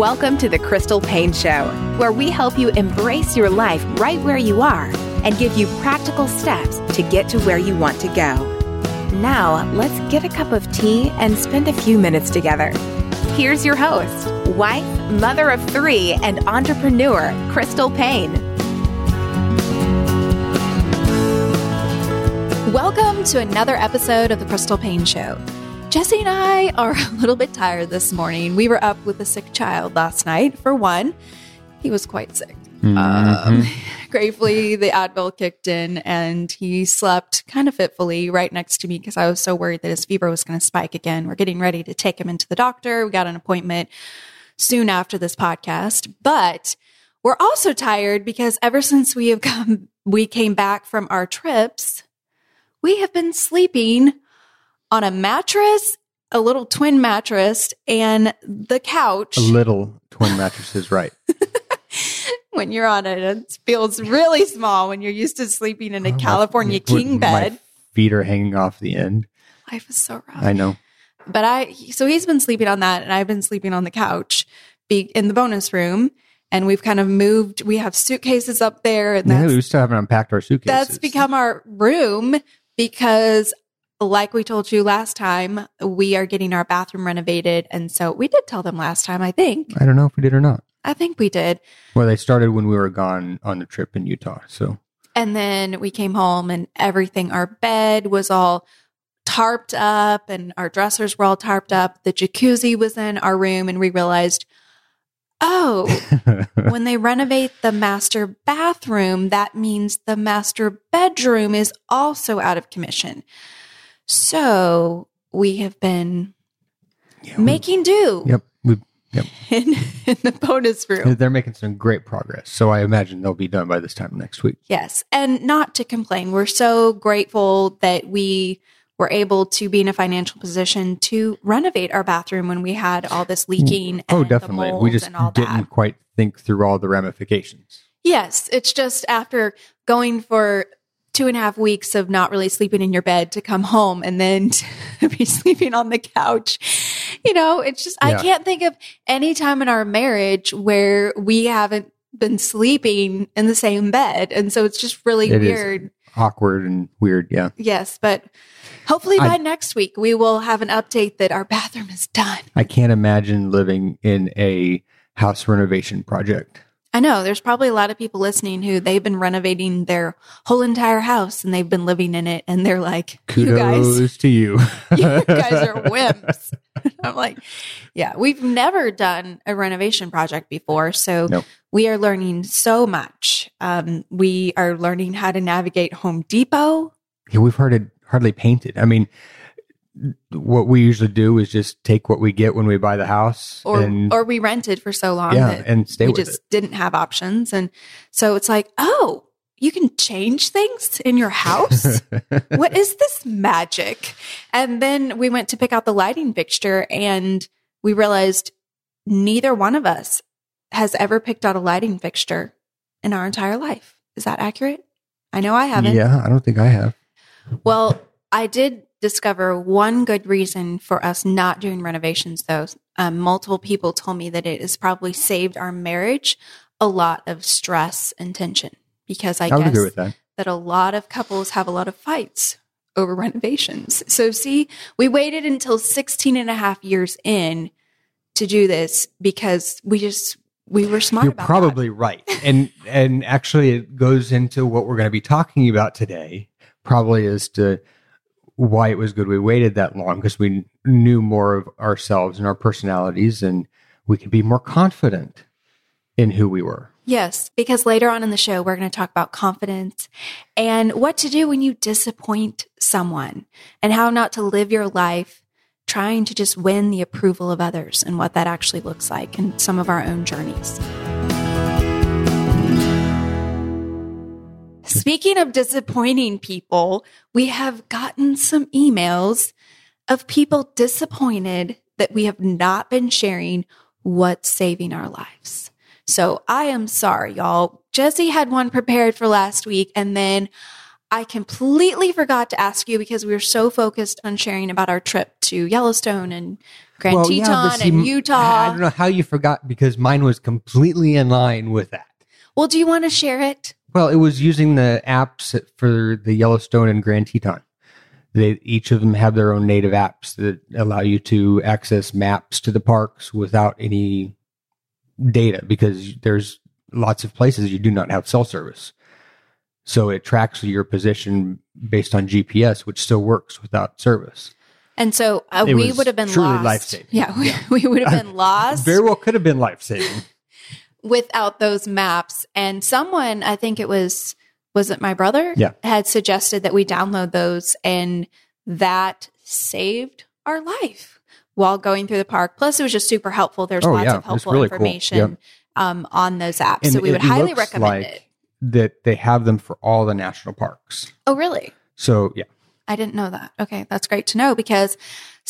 Welcome to the Crystal Paine Show, where we help you embrace your life right where you are and give you practical steps to get to where you want to go. Now, let's get a cup of tea and spend a few minutes together. Here's your host, wife, mother of three, and entrepreneur, Crystal Paine. Welcome to another episode of the Crystal Paine Show. Jesse and I are a little bit tired this morning. We were up with a sick child last night. For one, he was quite sick. Mm-hmm. Um, gratefully, the Advil kicked in and he slept kind of fitfully right next to me because I was so worried that his fever was going to spike again. We're getting ready to take him into the doctor. We got an appointment soon after this podcast, but we're also tired because ever since we have come, we came back from our trips, we have been sleeping on a mattress, a little twin mattress, and the couch. A little twin mattress is right. when you're on it, it feels really small when you're used to sleeping in a oh, California my, king bed. feet are hanging off the end. Life is so rough. I know. But I, so he's been sleeping on that, and I've been sleeping on the couch be, in the bonus room and we've kind of moved. We have suitcases up there, and yeah, we still haven't unpacked our suitcases. That's become our room because like we told you last time, we are getting our bathroom renovated. And so we did tell them last time, I think. I don't know if we did or not. I think we did. Well, they started when we were gone on the trip in Utah. So, and then we came home and everything, our bed was all tarped up and our dressers were all tarped up. The jacuzzi was in our room and we realized, oh, when they renovate the master bathroom, that means the master bedroom is also out of commission. So we have been yeah, making do. Yep. We, yep. In, in the bonus room. They're making some great progress. So I imagine they'll be done by this time next week. Yes. And not to complain. We're so grateful that we were able to be in a financial position to renovate our bathroom when we had all this leaking. Oh, definitely. We just didn't that. quite think through all the ramifications. Yes. It's just after going for two and a half weeks of not really sleeping in your bed to come home and then to be sleeping on the couch. You know, it's just, yeah. I can't think of any time in our marriage where we haven't been sleeping in the same bed. And so it's just really it weird. Awkward and weird. Yeah. Yes. But hopefully by I, next week, we will have an update that our bathroom is done. I can't imagine living in a house renovation project. I know there's probably a lot of people listening who they've been renovating their whole entire house and they've been living in it and they're like, kudos you guys, to you. you guys are wimps. I'm like, yeah, we've never done a renovation project before. So nope. we are learning so much. Um, we are learning how to navigate Home Depot. Yeah, we've hardly, hardly painted. I mean, what we usually do is just take what we get when we buy the house or and or we rented for so long yeah, that and stay we just it. didn't have options. And so it's like, oh, you can change things in your house. what is this magic? And then we went to pick out the lighting fixture and we realized neither one of us has ever picked out a lighting fixture in our entire life. Is that accurate? I know I haven't. Yeah, I don't think I have. Well, I did discover one good reason for us not doing renovations, though. Um, multiple people told me that it has probably saved our marriage a lot of stress and tension because I, I guess agree with that. that a lot of couples have a lot of fights over renovations. So, see, we waited until 16 and a half years in to do this because we just, we were smart You're probably right. And and actually it goes into what we're going to be talking about today, probably is to why it was good we waited that long because we knew more of ourselves and our personalities and we could be more confident in who we were. Yes, because later on in the show, we're going to talk about confidence and what to do when you disappoint someone and how not to live your life trying to just win the approval of others and what that actually looks like and some of our own journeys. Speaking of disappointing people, we have gotten some emails of people disappointed that we have not been sharing what's saving our lives. So I am sorry, y'all. Jesse had one prepared for last week, and then I completely forgot to ask you because we were so focused on sharing about our trip to Yellowstone and Grand Well, Teton but see, and Utah. I don't know how you forgot because mine was completely in line with that. Well, do you want to share it? Well, it was using the apps for the Yellowstone and Grand Teton. They each of them have their own native apps that allow you to access maps to the parks without any data because there's lots of places you do not have cell service. So it tracks your position based on GPS, which still works without service. And so uh, we would have been truly lost. life-saving. Yeah, we, we would have been lost Very well could have been life saving. Without those maps. And someone, I think it was, was it my brother? Yeah. Had suggested that we download those and that saved our life while going through the park. Plus, it was just super helpful. There's Oh, lots yeah, of helpful really cool. information Yep. um, on those apps. And so we would highly recommend like it. That they have them for all the national parks. Oh, really? So yeah. I didn't know that. Okay, that's great to know because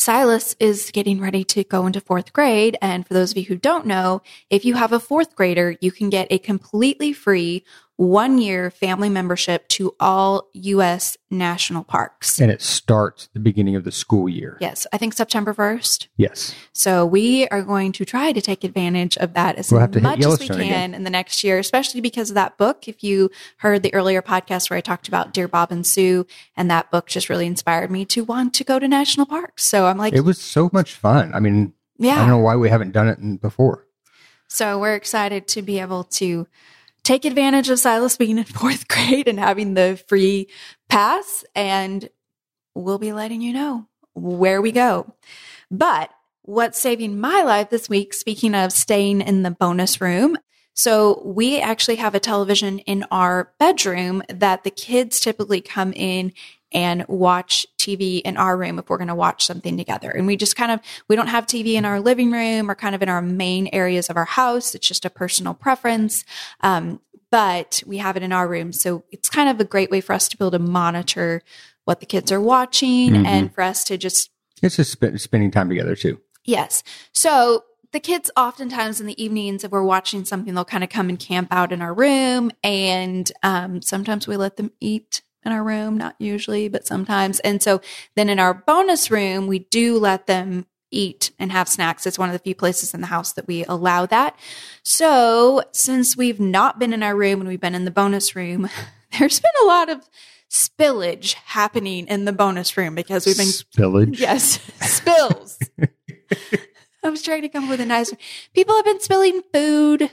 Silas is getting ready to go into fourth grade. And for those of you who don't know, if you have a fourth grader, you can get a completely free one year family membership to all U.S. national parks. And it starts the beginning of the school year. Yes, I think September 1st. Yes. So we are going to try to take advantage of that as We'll have to hit much as we can again. in the next year, especially because of that book. If you heard the earlier podcast where I talked about Dear Bob and Sue, and that book just really inspired me to want to go to national parks. So I'm like, It was so much fun. I mean, yeah. I don't know why we haven't done it before. So we're excited to be able to take advantage of Silas being in fourth grade and having the free pass. And we'll be letting you know where we go. But what's saving my life this week, speaking of staying in the bonus room. So we actually have a television in our bedroom that the kids typically come in and watch TV in our room if we're going to watch something together. And we just kind of, we don't have TV in our living room or kind of in our main areas of our house. It's just a personal preference. Um, but we have it in our room. So it's kind of a great way for us to be able to monitor what the kids are watching Mhm. and for us to just It's just sp- spending time together too. Yes. So the kids oftentimes in the evenings, if we're watching something, they'll kind of come and camp out in our room. And um, sometimes we let them eat in our room, not usually, but sometimes. And so then in our bonus room, we do let them eat and have snacks. It's one of the few places in the house that we allow that. So since we've not been in our room and we've been in the bonus room, there's been a lot of spillage happening in the bonus room because we've been Spillage. Yes, spills. I was trying to come up with a nice. People have been spilling food,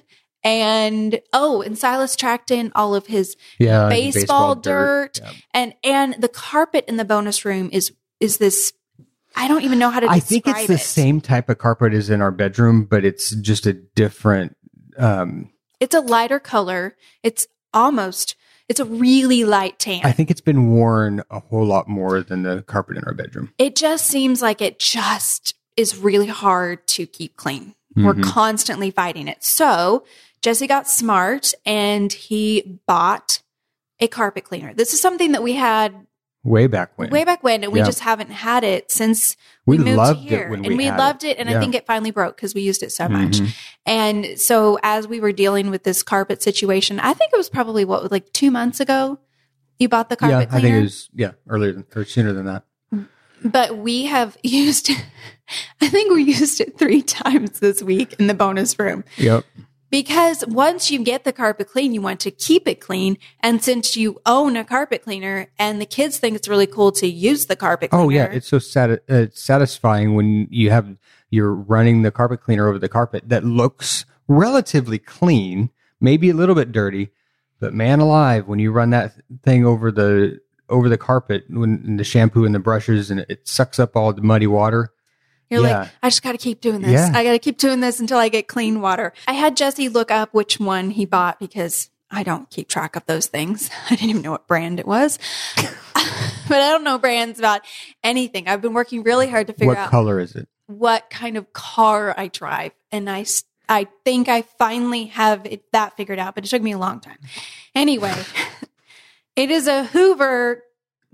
and oh, and Silas tracked in all of his Yeah. baseball, dirt, Yeah. and and the carpet in the bonus room is is this. I don't even know how to. I think it's the it. same type of carpet as in our bedroom, but it's just a different. Um, It's a lighter color. It's almost. It's a really light tan. I think it's been worn a whole lot more than the carpet in our bedroom. it just seems like it just is really hard to keep clean. We're Mhm. constantly fighting it. So Jesse got smart and he bought a carpet cleaner. This is something that we had Way back when. way back when, and we just haven't had it since we we moved loved here. it when and we, we loved it, and I think it finally broke because we used it so much. Mhm. And so as we were dealing with this carpet situation, I think it was probably what like two months ago. You bought the Yeah, carpet I think it was yeah earlier than or sooner than that. But we have used. I think we used it three times this week in the bonus room Yep. Because once you get the carpet clean, you want to keep it clean. And since you own a carpet cleaner and the kids think it's really cool to use the carpet cleaner. Oh yeah, it's so sati- uh, satisfying when you have you're running the carpet cleaner over the carpet that looks relatively clean, maybe a little bit dirty, but man alive, when you run that thing over the over the carpet when the shampoo and the brushes and it sucks up all the muddy water. You're Yeah. like, I just got to keep doing this. Yeah. I got to keep doing this until I get clean water. I had Jesse look up which one he bought because I don't keep track of those things. I didn't even know what brand it was. but I don't know brands about anything. I've been working really hard to figure what out what color is it? what kind of car I drive. And I I think I finally have it, that figured out, but it took me a long time. Anyway, it is a Hoover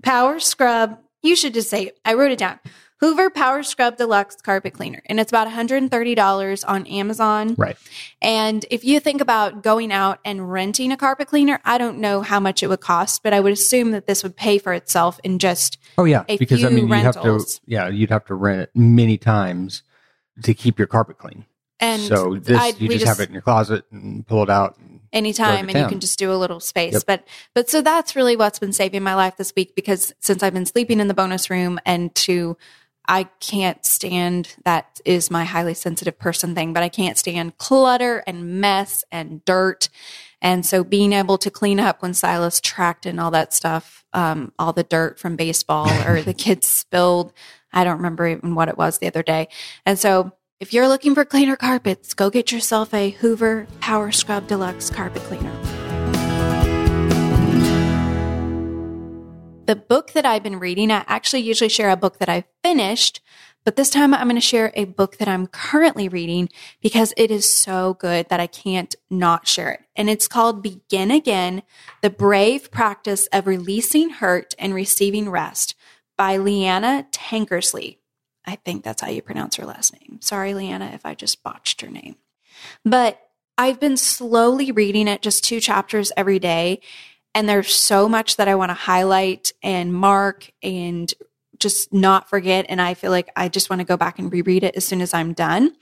Power Scrub. You should just say it. I wrote it down. Hoover Power Scrub Deluxe Carpet Cleaner. And it's about $130 on Amazon. Right. And if you think about going out and renting a carpet cleaner, I don't know how much it would cost, but I would assume that this would pay for itself in just Oh yeah, because I mean you have to yeah, you'd have to rent it many times to keep your carpet clean. and so this I- you we just, have it in your closet and pull it out. and- anytime and you can just do a little space Yep. but but so that's really what's been saving my life this week because since i've been sleeping in the bonus room and to i can't stand that is my highly sensitive person thing but i can't stand clutter and mess and dirt and so being able to clean up when silas tracked in all that stuff um, all the dirt from baseball or the kids spilled i don't remember even what it was the other day and so if you're looking for cleaner carpets, go get yourself a Hoover Power Scrub Deluxe carpet cleaner. The book that I've been reading, I actually usually share a book that I've finished, but this time I'm going to share a book that I'm currently reading because it is so good that I can't not share it. And it's called Begin Again The Brave Practice of Releasing Hurt and Receiving Rest by Leeana Tankersley. I think that's how you pronounce her last name. Sorry, Leeana, if I just botched her name. But I've been slowly reading it, just two chapters every day. And there's so much that I want to highlight and mark and just not forget. And I feel like I just want to go back and reread it as soon as I'm done.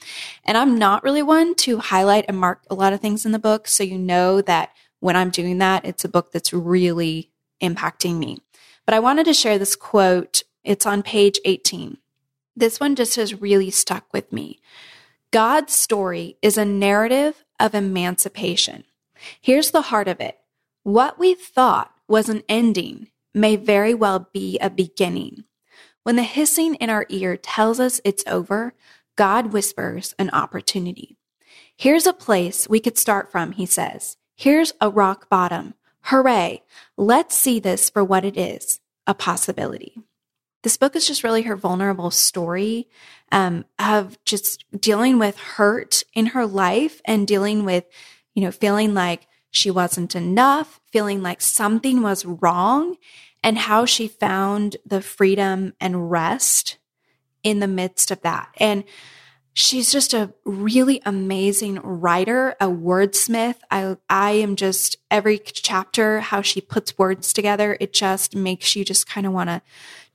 And I'm not really one to highlight and mark a lot of things in the book. So you know that when I'm doing that, it's a book that's really impacting me. But I wanted to share this quote. It's on page 18. This one just has really stuck with me. God's story is a narrative of emancipation. Here's the heart of it. What we thought was an ending may very well be a beginning. When the hissing in our ear tells us it's over, God whispers an opportunity. Here's a place we could start from, he says. Here's a rock bottom. Hooray. Let's see this for what it is a possibility. This book is just really her vulnerable story um, of just dealing with hurt in her life and dealing with, you know, feeling like she wasn't enough, feeling like something was wrong, and how she found the freedom and rest in the midst of that. And she's just a really amazing writer, a wordsmith. I I am just every chapter how she puts words together, it just makes you just kind of want to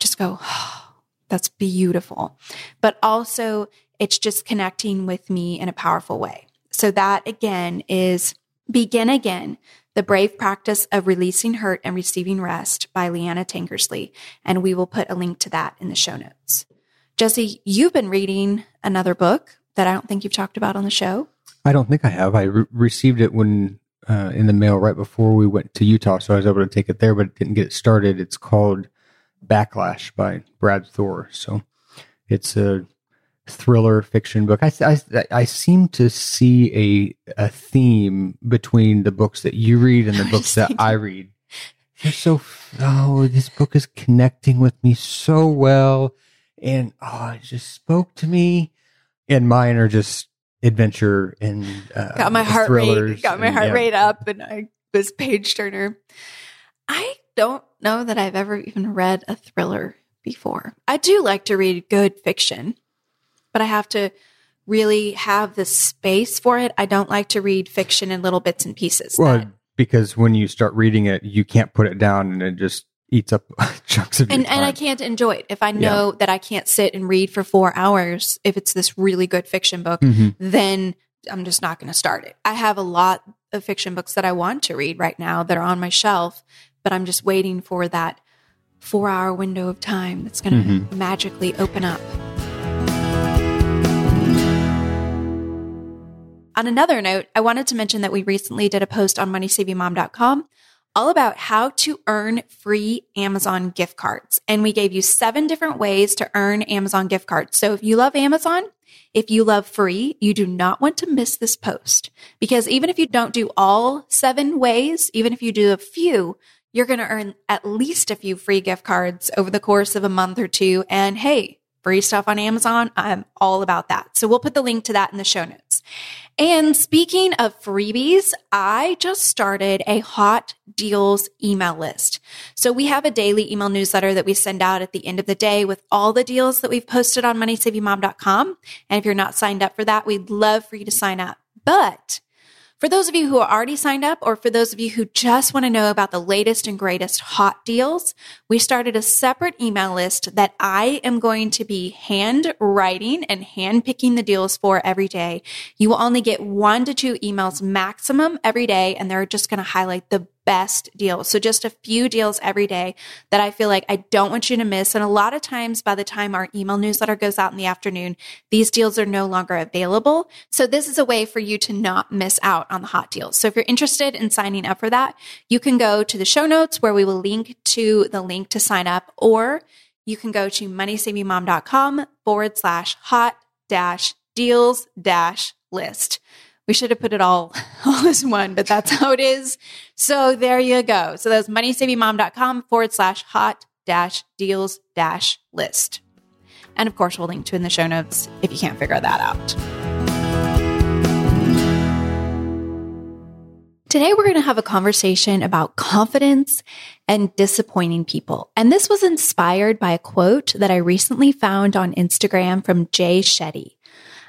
just go, oh, that's beautiful. But also it's just connecting with me in a powerful way. So that again is Begin Again, the brave practice of releasing hurt and receiving rest by Leeana Tankersley. And we will put a link to that in the show notes. Jesse, you've been reading another book that I don't think you've talked about on the show. I don't think I have. I re- received it when uh, in the mail right before we went to Utah, so I was able to take it there, but it didn't get it started. It's called Backlash by Brad Thor. So it's a thriller fiction book. I, I, I seem to see a a theme between the books that you read and the books that I read. you're so oh this book is connecting with me so well and oh it just spoke to me and mine are just adventure and uh, got my heart thrillers rate got my and, heart yeah. rate up and I was page turner. I don't know that I've ever even read a thriller before. I do like to read good fiction, but I have to really have the space for it. I don't like to read fiction in little bits and pieces. well that- because when you start reading it you can't put it down and it just eats up chunks of your and and I can't enjoy it if I know that I can't sit and read for four hours. If it's this really good fiction book, Mhm. then I'm just not going to start it. I have a lot of fiction books that I want to read right now that are on my shelf, but I'm just waiting for that four hour window of time that's going to Mhm. magically open up. On another note, I wanted to mention that we recently did a post on moneysavingmom.com all about how to earn free Amazon gift cards. And we gave you seven different ways to earn Amazon gift cards. So if you love Amazon, if you love free, you do not want to miss this post because even if you don't do all seven ways, even if you do a few, you're going to earn at least a few free gift cards over the course of a month or two. And hey, free stuff on Amazon, I'm all about that. So we'll put the link to that in the show notes. And speaking of freebies, I just started a hot deals email list. So we have a daily email newsletter that we send out at the end of the day with all the deals that we've posted on moneysavingmom.com. And if you're not signed up for that, we'd love for you to sign up. But for those of you who are already signed up, or for those of you who just want to know about the latest and greatest hot deals, we started a separate email list that I am going to be hand writing and hand picking the deals for every day. You will only get one to two emails maximum every day, and they're just going to highlight the best deals. So just a few deals every day that I feel like I don't want you to miss. And a lot of times by the time our email newsletter goes out in the afternoon, these deals are no longer available. So this is a way for you to not miss out on the hot deals. So if you're interested in signing up for that, you can go to the show notes where we will link to the link to sign up, or you can go to moneysavingmom.com forward slash hot dash deals dash list. We should have put it all, all as one, but that's how it is. So there you go. So that's moneysavingmom.com forward slash hot dash deals dash list. And of course, we'll link to in the show notes if you can't figure that out. Today, we're going to have a conversation about confidence and disappointing people. And this was inspired by a quote that I recently found on Instagram from Jay Shetty.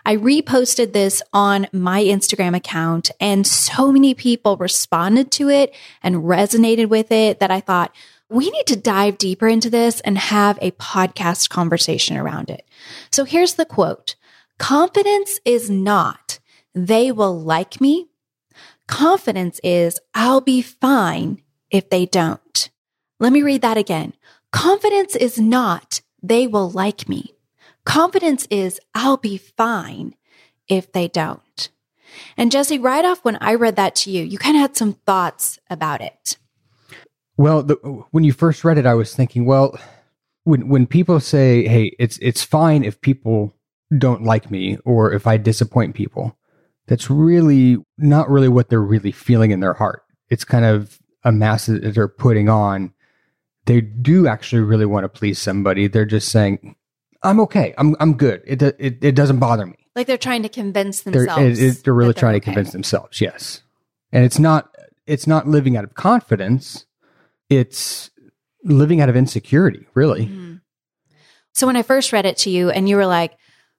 I reposted this on my Instagram account and so many people responded to it and resonated with it that I thought we need to dive deeper into this and have a podcast conversation around it. So here's the quote. Confidence is not they will like me. Confidence is I'll be fine if they don't. Let me read that again. Confidence is not they will like me. Confidence is I'll be fine if they don't. And Jesse, right off when I read that to you, you kind of had some thoughts about it. Well, the, when you first read it, I was thinking, well, when when people say, "Hey, it's it's fine if people don't like me or if I disappoint people," that's really not really what they're really feeling in their heart. It's kind of a mask that they're putting on. They do actually really want to please somebody. They're just saying, "I'm okay. I'm I'm good. It it, it doesn't bother me." Like they're trying to convince They're themselves. it, it- they're really that trying to convince themselves. Yes, and it's not it's not living out of confidence. It's living out of insecurity. Really. Mhm. So when I first read it to you and you were like,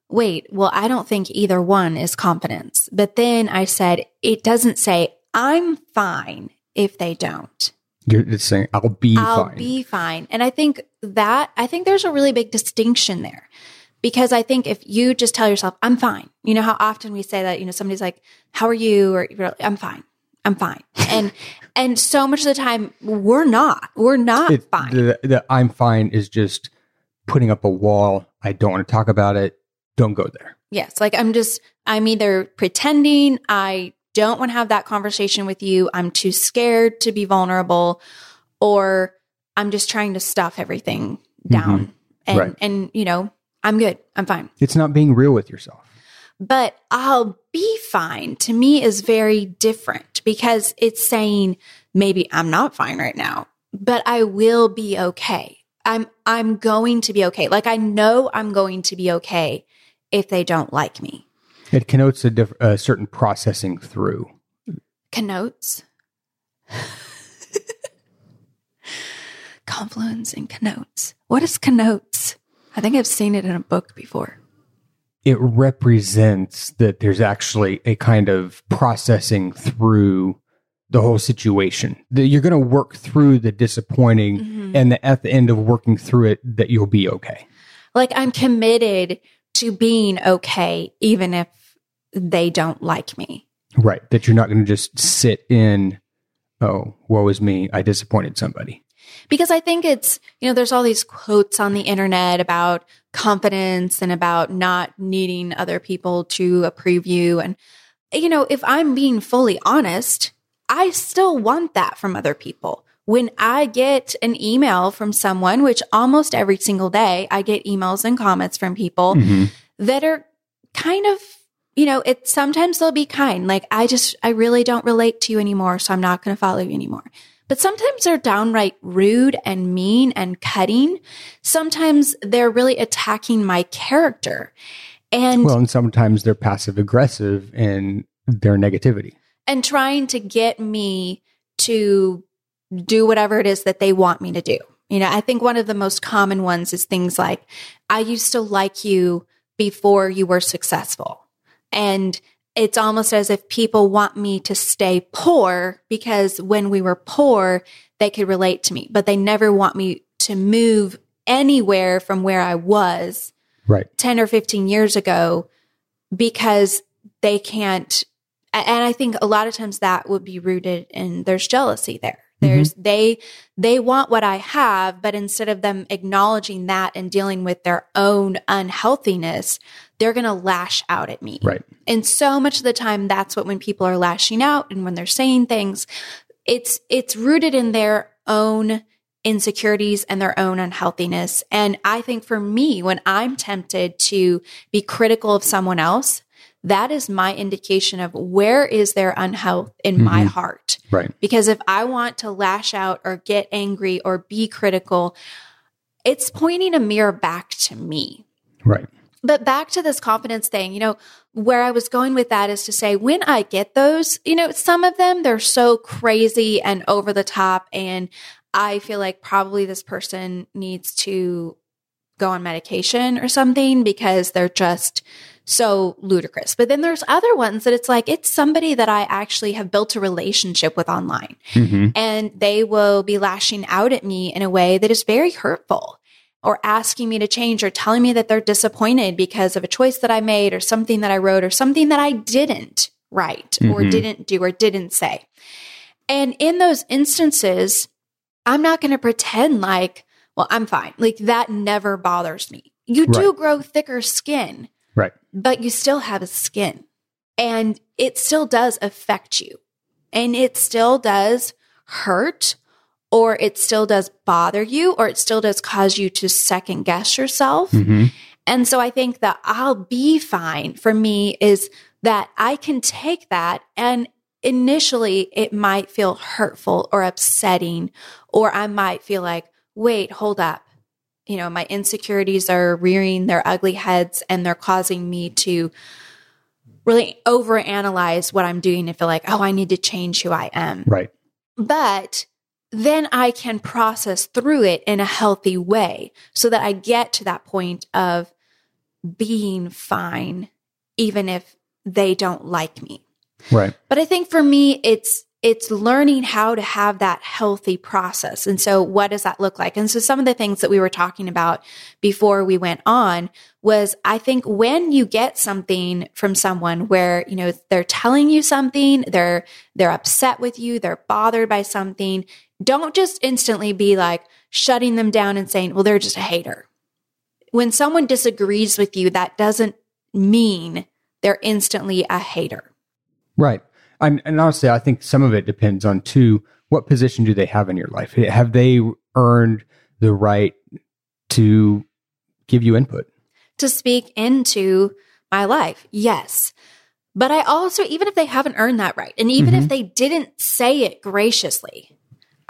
wait, well, I don't think either one is confidence. But then I said, it doesn't say, I'm fine if they don't. You're just saying, I'll be fine. I'll fine. be fine. And I think that, I think there's a really big distinction there because I think if you just tell yourself, I'm fine, you know how often we say that, you know, somebody's like, how are you? Or I'm fine. I'm fine. And, and so much of the time we're not, we're not It- fine. The, the I'm fine is just putting up a wall. I don't want to talk about it. Don't go there. Yes. Like I'm just, I'm either pretending I don't want to have that conversation with you. I'm too scared to be vulnerable or I'm just trying to stuff everything mm-hmm. down and, Right. and, you know, I'm good. I'm fine. It's not being real with yourself. But I'll be fine to me is very different because it's saying maybe I'm not fine right now. but I will be okay. I'm I'm going to be okay. Like I know I'm going to be okay if they don't like me. It connotes a, diff- a certain processing through. Connotes. Confluence and connotes. What is connotes? I think I've seen it in a book before. It represents that there's actually a kind of processing through the whole situation. That you're going to work through the disappointing, Mhm. and that at the end of working through it, that you'll be okay. Like I'm committed to being okay, even if they don't like me. Right. That you're not going to just sit in, oh, woe is me. I disappointed somebody. Because I think it's, you know, there's all these quotes on the internet about confidence and about not needing other people to approve you. And, you know, if I'm being fully honest, I still want that from other people. When I get an email from someone, which almost every single day I get emails and comments from people mm-hmm. that are kind of you know it sometimes they'll be kind like i just i really don't relate to you anymore so i'm not going to follow you anymore but sometimes they're downright rude and mean and cutting sometimes they're really attacking my character and Well, and sometimes they're passive aggressive in their negativity. and trying to get me to do whatever it is that they want me to do. You know, I think one of the most common ones is things like, I used to like you before you were successful. And it's almost as if people want me to stay poor because when we were poor, they could relate to me, but they never want me to move anywhere from where I was Right. 10 or 15 years ago because they can't and i think a lot of times that would be rooted in there's jealousy there mm-hmm. there's they they want what i have but instead of them acknowledging that and dealing with their own unhealthiness they're going to lash out at me Right. and so much of the time that's what when people are lashing out and when they're saying things it's it's rooted in their own insecurities and their own unhealthiness and i think for me when i'm tempted to be critical of someone else that is my indication of where is their unhealth in my Mhm. heart Right. because if I want to lash out or get angry or be critical, it's pointing a mirror back to me. Right. But back to this confidence thing, you know, where I was going with that is to say, when I get those, you know, some of them, they're so crazy and over the top. And I feel like probably this person needs to go on medication or something because they're just so ludicrous. But then there's other ones that it's like, it's somebody that I actually have built a relationship with online hmm and they will be lashing out at me in a way that is very hurtful or asking me to change or telling me that they're disappointed because of a choice that I made or something that I wrote or something that I didn't write or Mhm. didn't do or didn't say. And in those instances, I'm not going to pretend like, well, I'm fine. Like that never bothers me. You do grow thicker skin Right. but you still have a skin and it still does affect you and it still does hurt or it still does bother you or it still does cause you to second guess yourself. hmm And so I think that I'll be fine for me is that I can take that and initially it might feel hurtful or upsetting, or I might feel like, wait, hold up. You know, my insecurities are rearing their ugly heads and they're causing me to really overanalyze what I'm doing and feel like, oh, I need to change who I am Right. but then I can process through it in a healthy way so that I get to that point of being fine, even if they don't like me. Right. But I think for me, it's it's learning how to have that healthy process. And so what does that look like? And so some of the things that we were talking about before we went on was I think when you get something from someone where, you know, they're telling you something, they're they're upset with you, they're bothered by something, don't just instantly be like shutting them down and saying, "Well, they're just a hater." When someone disagrees with you, that doesn't mean they're instantly a hater. Right. And, and honestly, I think some of it depends on too what position do they have in your life? Have they earned the right to give you input? to speak into my life. Yes. But I also, even if they haven't earned that right, and even if Mhm. they didn't say it graciously,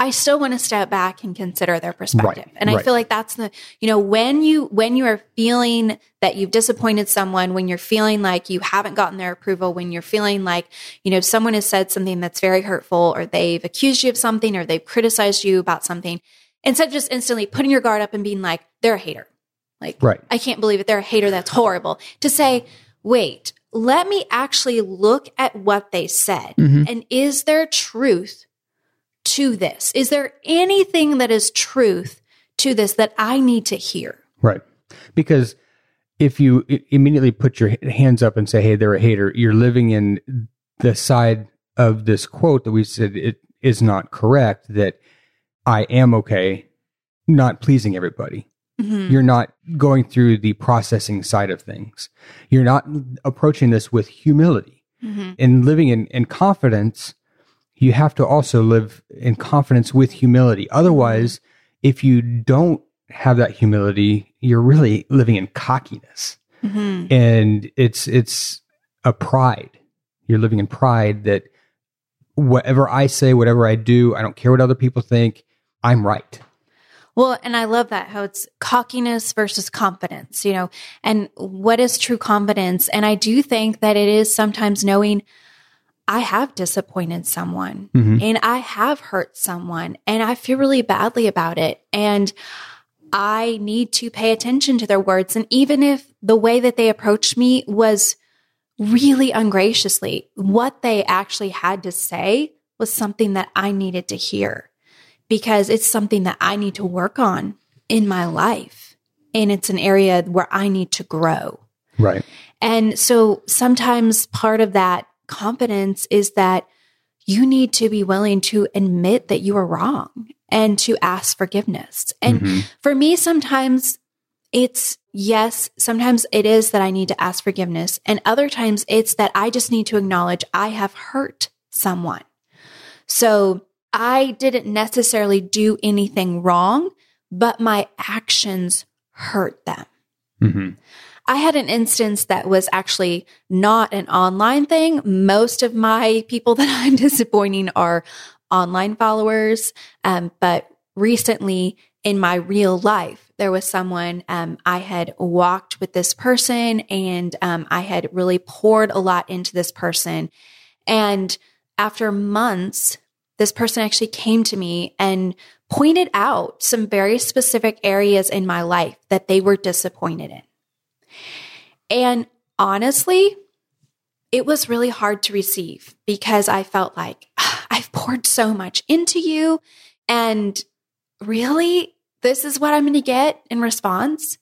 I still want to step back and consider their perspective. Right, and I feel like that's the, you know, when you, when you are feeling that you've disappointed someone, when you're feeling like you haven't gotten their approval, when you're feeling like, you know, someone has said something that's very hurtful or they've accused you of something or they've criticized you about something, instead of just instantly putting your guard up and being like, they're a hater. Like, Right. I can't believe it. They're a hater. That's horrible. To say, wait, let me actually look at what they said. Mm-hmm. And is there truth to this? Is there anything that is truth to this that I need to hear? Right. Because if you immediately put your hands up and say, hey, they're a hater, you're living in the side of this quote that we said it is not correct, that I am okay not pleasing everybody. Mm-hmm. You're not going through the processing side of things. You're not approaching this with humility. Mm-hmm. And living in, in confidence, you have to also live in confidence with humility. Otherwise, if you don't have that humility, you're really living in cockiness. Mm-hmm. And it's it's a pride. You're living in pride that whatever I say, whatever I do, I don't care what other people think, I'm right. Well, and I love that how it's cockiness versus confidence, you know, and what is true confidence? And I do think that it is sometimes knowing I have disappointed someone mm-hmm. and I have hurt someone and I feel really badly about it. And I need to pay attention to their words. And even if the way that they approached me was really ungraciously, what they actually had to say was something that I needed to hear because it's something that I need to work on in my life. And it's an area where I need to grow. Right. And so sometimes part of that confidence is that you need to be willing to admit that you are wrong and to ask forgiveness. And for me, sometimes it's yes, sometimes it is that I need to ask forgiveness. And other times it's that I just need to acknowledge I have hurt someone. So I didn't necessarily do anything wrong, but my actions hurt them. hmm I had an instance that was actually not an online thing. Most of my people that I'm disappointing are online followers. Um, but recently in my real life, there was someone um, I had walked with this person and um, I had really poured a lot into this person. And after months, this person actually came to me and pointed out some very specific areas in my life that they were disappointed in. And honestly, it was really hard to receive because I felt like "Ah, I've poured so much into you. And really, this is what I'm going to get in response.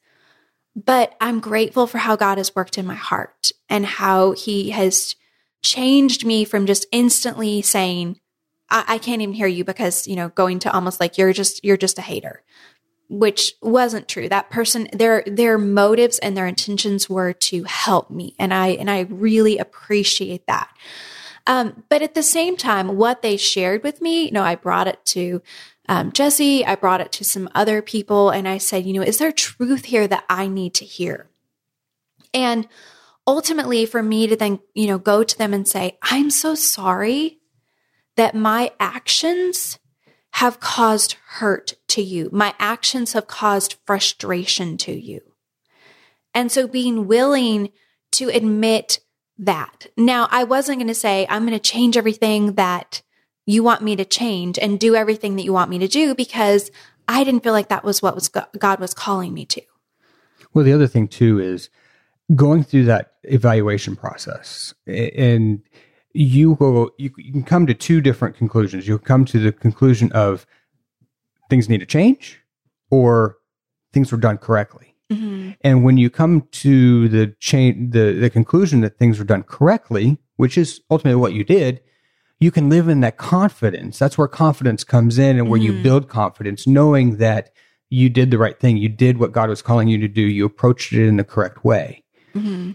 But I'm grateful for how God has worked in my heart and how He has changed me from just instantly saying, I, I can't even hear you because, you know, going to almost like you're just, you're just a hater which wasn't true. That person, their their motives and their intentions were to help me, and I and I really appreciate that. Um, but at the same time, what they shared with me, you know, I brought it to um, Jesse, I brought it to some other people, and I said, you know, is there truth here that I need to hear? And ultimately, for me to then, you know, go to them and say, I'm so sorry that my actions have caused hurt to you. My actions have caused frustration to you. And so being willing to admit that. Now, I wasn't going to say, I'm going to change everything that you want me to change and do everything that you want me to do because I didn't feel like that was what was God was calling me to. Well, the other thing too is going through that evaluation process, and you go. You, you can come to two different conclusions. You'll come to the conclusion of things need to change, or things were done correctly. Mm-hmm. And when you come to the chain, the the conclusion that things were done correctly, which is ultimately what you did, you can live in that confidence. That's where confidence comes in, and where you mm-hmm. build confidence, knowing that you did the right thing. You did what God was calling you to do. You approached it in the correct way. Mm-hmm.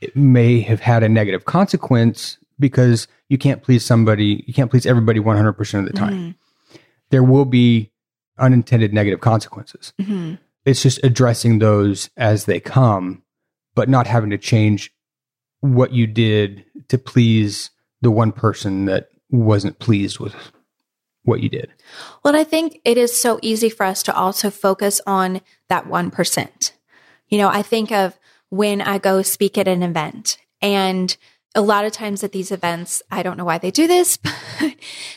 It may have had a negative consequence because you can't please somebody, you can't please everybody 100% of the time. Mm-hmm. There will be unintended negative consequences. Mm-hmm. It's just addressing those as they come, but not having to change what you did to please the one person that wasn't pleased with what you did. Well, I think it is so easy for us to also focus on that 1%. You know, I think of when I go speak at an event and a lot of times at these events, I don't know why they do this, but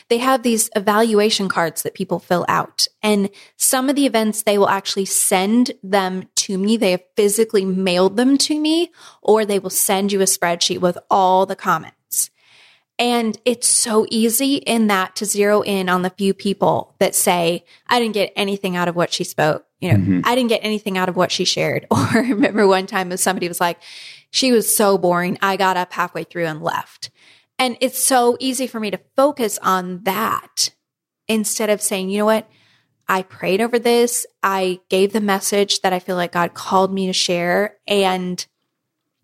they have these evaluation cards that people fill out. And some of the events, they will actually send them to me. They have physically mailed them to me, or they will send you a spreadsheet with all the comments. And it's so easy in that to zero in on the few people that say, I didn't get anything out of what she spoke. You know, mm-hmm. I didn't get anything out of what she shared. Or I remember one time somebody was like, she was so boring. I got up halfway through and left. And it's so easy for me to focus on that instead of saying, you know what? I prayed over this. I gave the message that I feel like God called me to share. And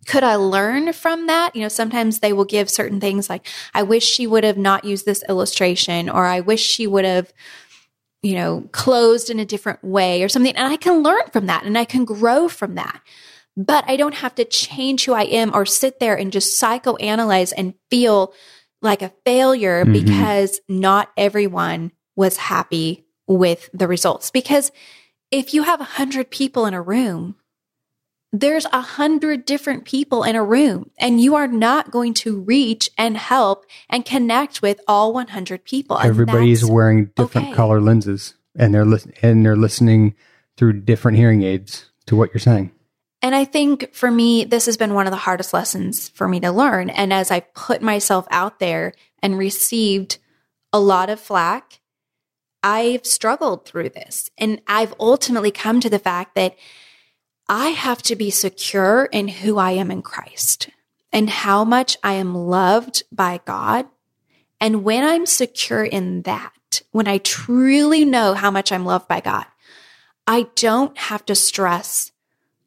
could I learn from that? You know, sometimes they will give certain things like, I wish she would have not used this illustration, or I wish she would have, you know, closed in a different way or something. And I can learn from that and I can grow from that but I don't have to change who I am or sit there and just psychoanalyze and feel like a failure mm-hmm. because not everyone was happy with the results. Because if you have a hundred people in a room, there's a hundred different people in a room and you are not going to reach and help and connect with all 100 people. Everybody's wearing different okay. color lenses and they're li- and they're listening through different hearing aids to what you're saying. And I think for me, this has been one of the hardest lessons for me to learn. And as I put myself out there and received a lot of flack, I've struggled through this. And I've ultimately come to the fact that I have to be secure in who I am in Christ and how much I am loved by God. And when I'm secure in that, when I truly know how much I'm loved by God, I don't have to stress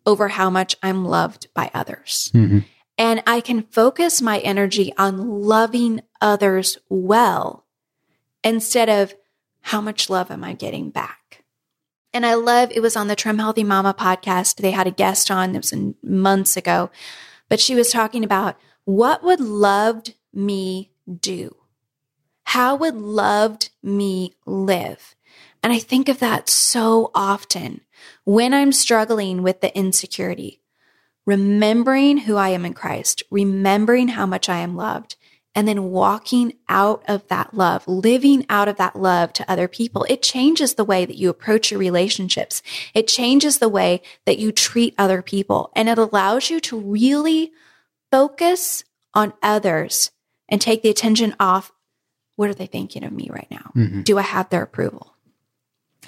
over how much I'm loved by others. Mm-hmm. And I can focus my energy on loving others well instead of how much love am I getting back? And I love it was on the Trim Healthy Mama podcast. They had a guest on, it was months ago, but she was talking about what would loved me do? How would loved me live? And I think of that so often when I'm struggling with the insecurity, remembering who I am in Christ, remembering how much I am loved, and then walking out of that love, living out of that love to other people, it changes the way that you approach your relationships. It changes the way that you treat other people. And it allows you to really focus on others and take the attention off what are they thinking of me right now? Mm-hmm. Do I have their approval?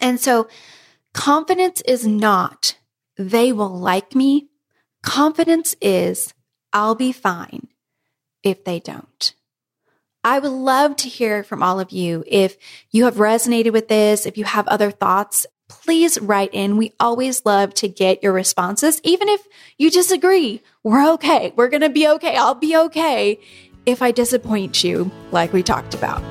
And so Confidence is not, they will like me. Confidence is, I'll be fine if they don't. I would love to hear from all of you. If you have resonated with this, if you have other thoughts, please write in. We always love to get your responses. Even if you disagree, we're okay. We're going to be okay. I'll be okay if I disappoint you, like we talked about.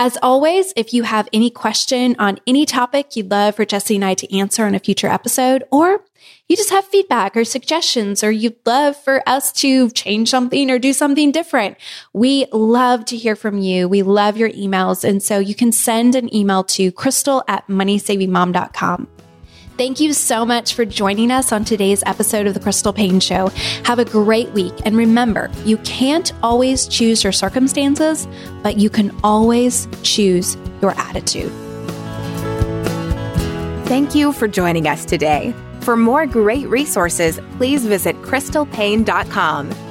As always, if you have any question on any topic you'd love for Jesse and I to answer in a future episode, or you just have feedback or suggestions, or you'd love for us to change something or do something different, we love to hear from you. We love your emails. And so you can send an email to crystal at moneysavingmom.com. Thank you so much for joining us on today's episode of The Crystal Paine Show. Have a great week. And remember, you can't always choose your circumstances, but you can always choose your attitude. Thank you for joining us today. For more great resources, please visit crystalpaine.com